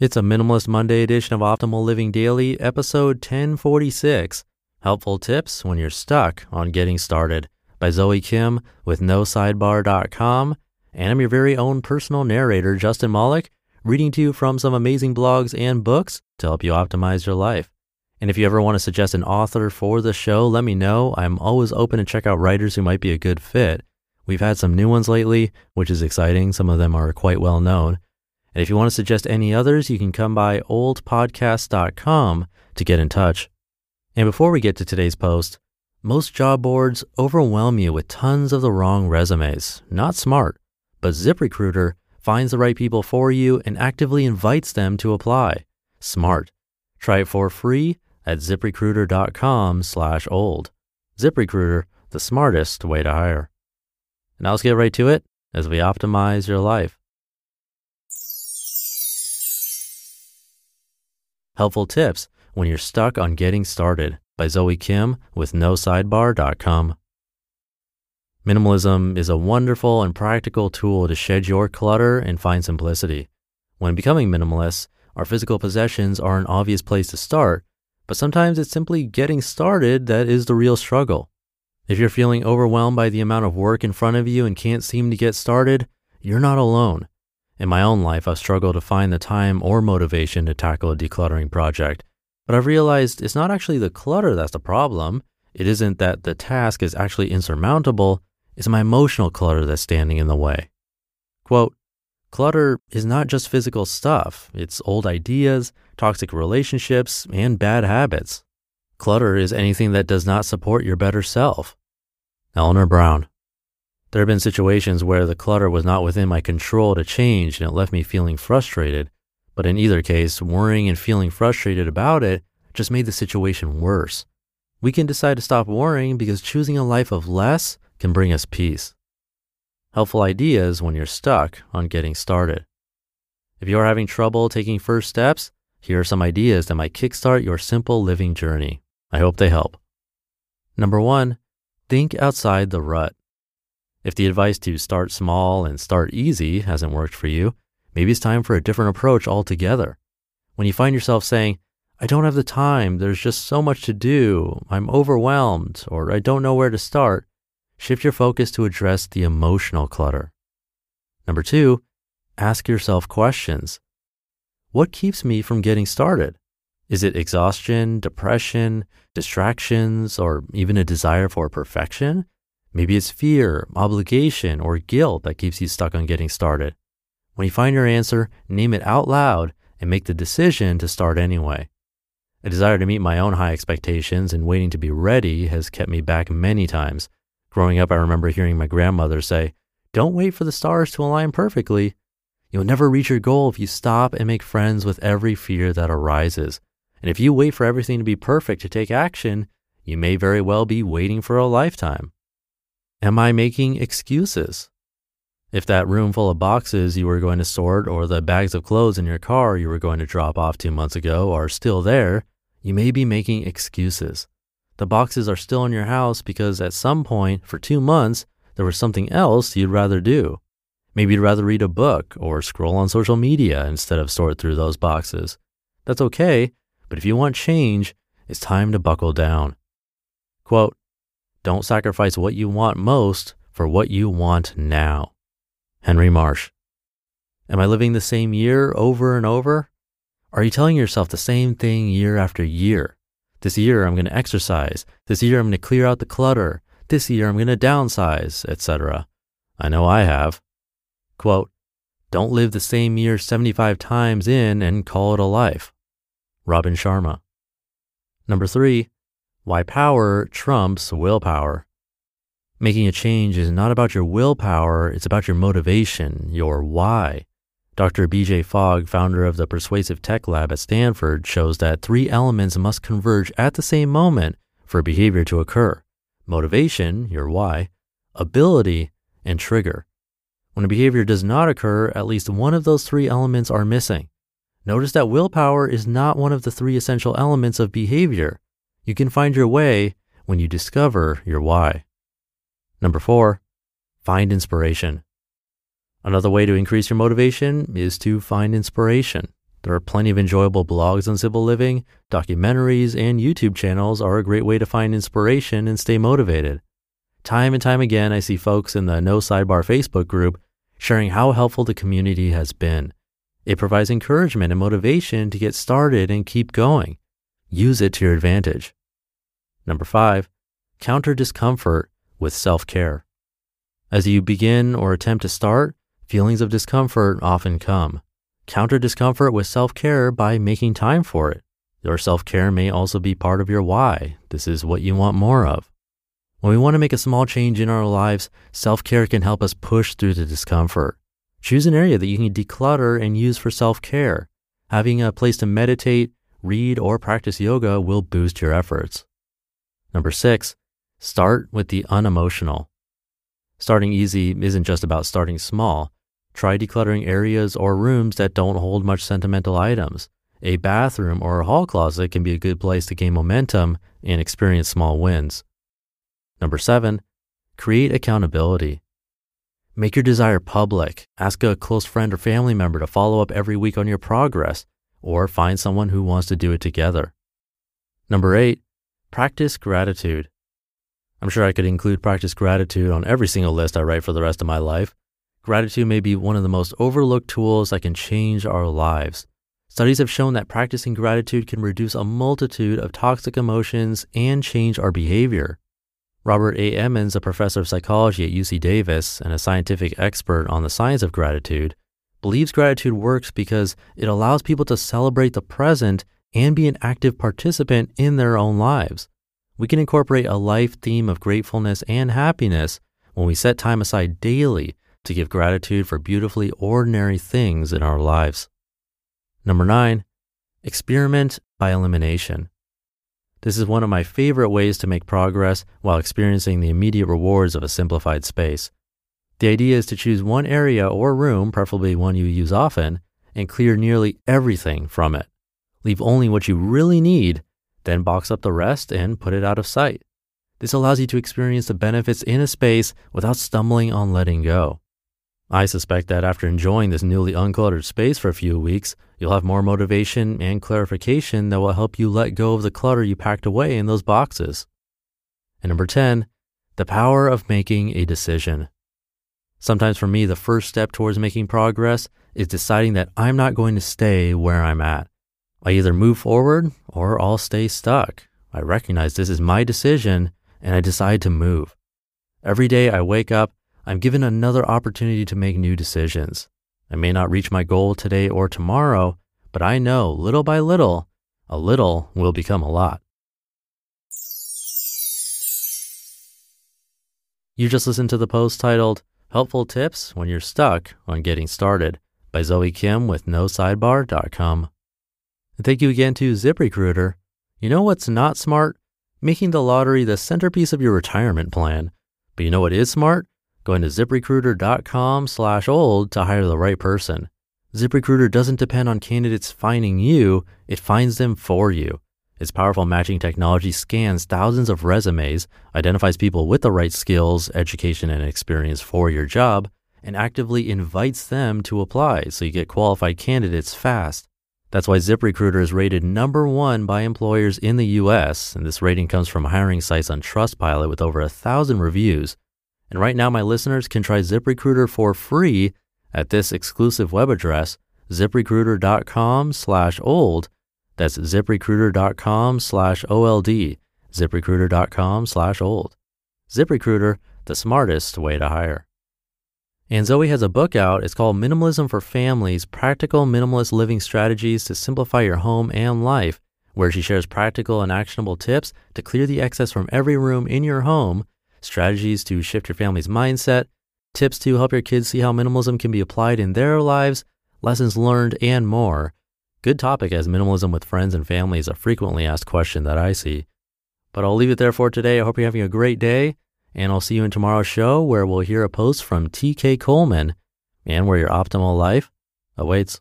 It's a Minimalist Monday edition of Optimal Living Daily, episode 1046 Helpful Tips When You're Stuck on Getting Started by Zoe Kim with NoSidebar.com. And I'm your very own personal narrator, Justin Malik, reading to you from some amazing blogs and books to help you optimize your life. And if you ever want to suggest an author for the show, let me know. I'm always open to check out writers who might be a good fit. We've had some new ones lately, which is exciting. Some of them are quite well known. And if you want to suggest any others, you can come by oldpodcast.com to get in touch. And before we get to today's post, most job boards overwhelm you with tons of the wrong resumes. Not smart, but ZipRecruiter finds the right people for you and actively invites them to apply. Smart. Try it for free at ziprecruiter.com slash old. ZipRecruiter, the smartest way to hire. Now let's get right to it as we optimize your life. Helpful tips when you're stuck on getting started by Zoe Kim with NoSidebar.com. Minimalism is a wonderful and practical tool to shed your clutter and find simplicity. When becoming minimalist, our physical possessions are an obvious place to start, but sometimes it's simply getting started that is the real struggle. If you're feeling overwhelmed by the amount of work in front of you and can't seem to get started, you're not alone. In my own life, I've struggled to find the time or motivation to tackle a decluttering project, but I've realized it's not actually the clutter that's the problem. It isn't that the task is actually insurmountable, it's my emotional clutter that's standing in the way. Quote, clutter is not just physical stuff, it's old ideas, toxic relationships, and bad habits. Clutter is anything that does not support your better self. Eleanor Brown. There have been situations where the clutter was not within my control to change and it left me feeling frustrated. But in either case, worrying and feeling frustrated about it just made the situation worse. We can decide to stop worrying because choosing a life of less can bring us peace. Helpful ideas when you're stuck on getting started. If you are having trouble taking first steps, here are some ideas that might kickstart your simple living journey. I hope they help. Number one, think outside the rut. If the advice to start small and start easy hasn't worked for you, maybe it's time for a different approach altogether. When you find yourself saying, I don't have the time, there's just so much to do, I'm overwhelmed, or I don't know where to start, shift your focus to address the emotional clutter. Number two, ask yourself questions. What keeps me from getting started? Is it exhaustion, depression, distractions, or even a desire for perfection? Maybe it's fear, obligation, or guilt that keeps you stuck on getting started. When you find your answer, name it out loud and make the decision to start anyway. A desire to meet my own high expectations and waiting to be ready has kept me back many times. Growing up, I remember hearing my grandmother say, Don't wait for the stars to align perfectly. You'll never reach your goal if you stop and make friends with every fear that arises. And if you wait for everything to be perfect to take action, you may very well be waiting for a lifetime. Am I making excuses? If that room full of boxes you were going to sort or the bags of clothes in your car you were going to drop off two months ago are still there, you may be making excuses. The boxes are still in your house because at some point for two months, there was something else you'd rather do. Maybe you'd rather read a book or scroll on social media instead of sort through those boxes. That's okay, but if you want change, it's time to buckle down. Quote, don't sacrifice what you want most for what you want now. Henry Marsh. Am I living the same year over and over? Are you telling yourself the same thing year after year? This year I'm going to exercise. This year I'm going to clear out the clutter. This year I'm going to downsize, etc. I know I have. Quote, don't live the same year 75 times in and call it a life. Robin Sharma. Number three, why power trumps willpower. Making a change is not about your willpower, it's about your motivation, your why. Dr. BJ Fogg, founder of the Persuasive Tech Lab at Stanford, shows that three elements must converge at the same moment for behavior to occur motivation, your why, ability, and trigger. When a behavior does not occur, at least one of those three elements are missing. Notice that willpower is not one of the three essential elements of behavior. You can find your way when you discover your why. Number four, find inspiration. Another way to increase your motivation is to find inspiration. There are plenty of enjoyable blogs on simple living, documentaries, and YouTube channels are a great way to find inspiration and stay motivated. Time and time again, I see folks in the No Sidebar Facebook group sharing how helpful the community has been. It provides encouragement and motivation to get started and keep going. Use it to your advantage. Number five, counter discomfort with self care. As you begin or attempt to start, feelings of discomfort often come. Counter discomfort with self care by making time for it. Your self care may also be part of your why. This is what you want more of. When we want to make a small change in our lives, self care can help us push through the discomfort. Choose an area that you can declutter and use for self care. Having a place to meditate, read, or practice yoga will boost your efforts. Number six, start with the unemotional. Starting easy isn't just about starting small. Try decluttering areas or rooms that don't hold much sentimental items. A bathroom or a hall closet can be a good place to gain momentum and experience small wins. Number seven, create accountability. Make your desire public. Ask a close friend or family member to follow up every week on your progress, or find someone who wants to do it together. Number eight, practice gratitude. I'm sure I could include practice gratitude on every single list I write for the rest of my life. Gratitude may be one of the most overlooked tools that can change our lives. Studies have shown that practicing gratitude can reduce a multitude of toxic emotions and change our behavior. Robert A. Emmons, a professor of psychology at UC Davis and a scientific expert on the science of gratitude, believes gratitude works because it allows people to celebrate the present and be an active participant in their own lives. We can incorporate a life theme of gratefulness and happiness when we set time aside daily to give gratitude for beautifully ordinary things in our lives. Number nine, experiment by elimination. This is one of my favorite ways to make progress while experiencing the immediate rewards of a simplified space. The idea is to choose one area or room, preferably one you use often, and clear nearly everything from it. Leave only what you really need, then box up the rest and put it out of sight. This allows you to experience the benefits in a space without stumbling on letting go. I suspect that after enjoying this newly uncluttered space for a few weeks, you'll have more motivation and clarification that will help you let go of the clutter you packed away in those boxes. And number 10, the power of making a decision. Sometimes for me, the first step towards making progress is deciding that I'm not going to stay where I'm at. I either move forward or I'll stay stuck. I recognize this is my decision and I decide to move. Every day I wake up I'm given another opportunity to make new decisions. I may not reach my goal today or tomorrow, but I know little by little, a little will become a lot. You just listened to the post titled Helpful Tips When You're Stuck on Getting Started by Zoe Kim with NoSidebar.com. And thank you again to ZipRecruiter. You know what's not smart? Making the lottery the centerpiece of your retirement plan. But you know what is smart? going to ziprecruiter.com slash old to hire the right person. ZipRecruiter doesn't depend on candidates finding you, it finds them for you. Its powerful matching technology scans thousands of resumes, identifies people with the right skills, education, and experience for your job, and actively invites them to apply so you get qualified candidates fast. That's why ZipRecruiter is rated number one by employers in the US, and this rating comes from hiring sites on Trustpilot with over a thousand reviews. And right now, my listeners can try ZipRecruiter for free at this exclusive web address, ziprecruiter.com slash old. That's ziprecruiter.com slash OLD, ziprecruiter.com slash old. ZipRecruiter, the smartest way to hire. And Zoe has a book out. It's called Minimalism for Families Practical Minimalist Living Strategies to Simplify Your Home and Life, where she shares practical and actionable tips to clear the excess from every room in your home strategies to shift your family's mindset, tips to help your kids see how minimalism can be applied in their lives, lessons learned, and more. Good topic as minimalism with friends and family is a frequently asked question that I see. But I'll leave it there for today. I hope you're having a great day, and I'll see you in tomorrow's show where we'll hear a post from TK Coleman and where your optimal life awaits.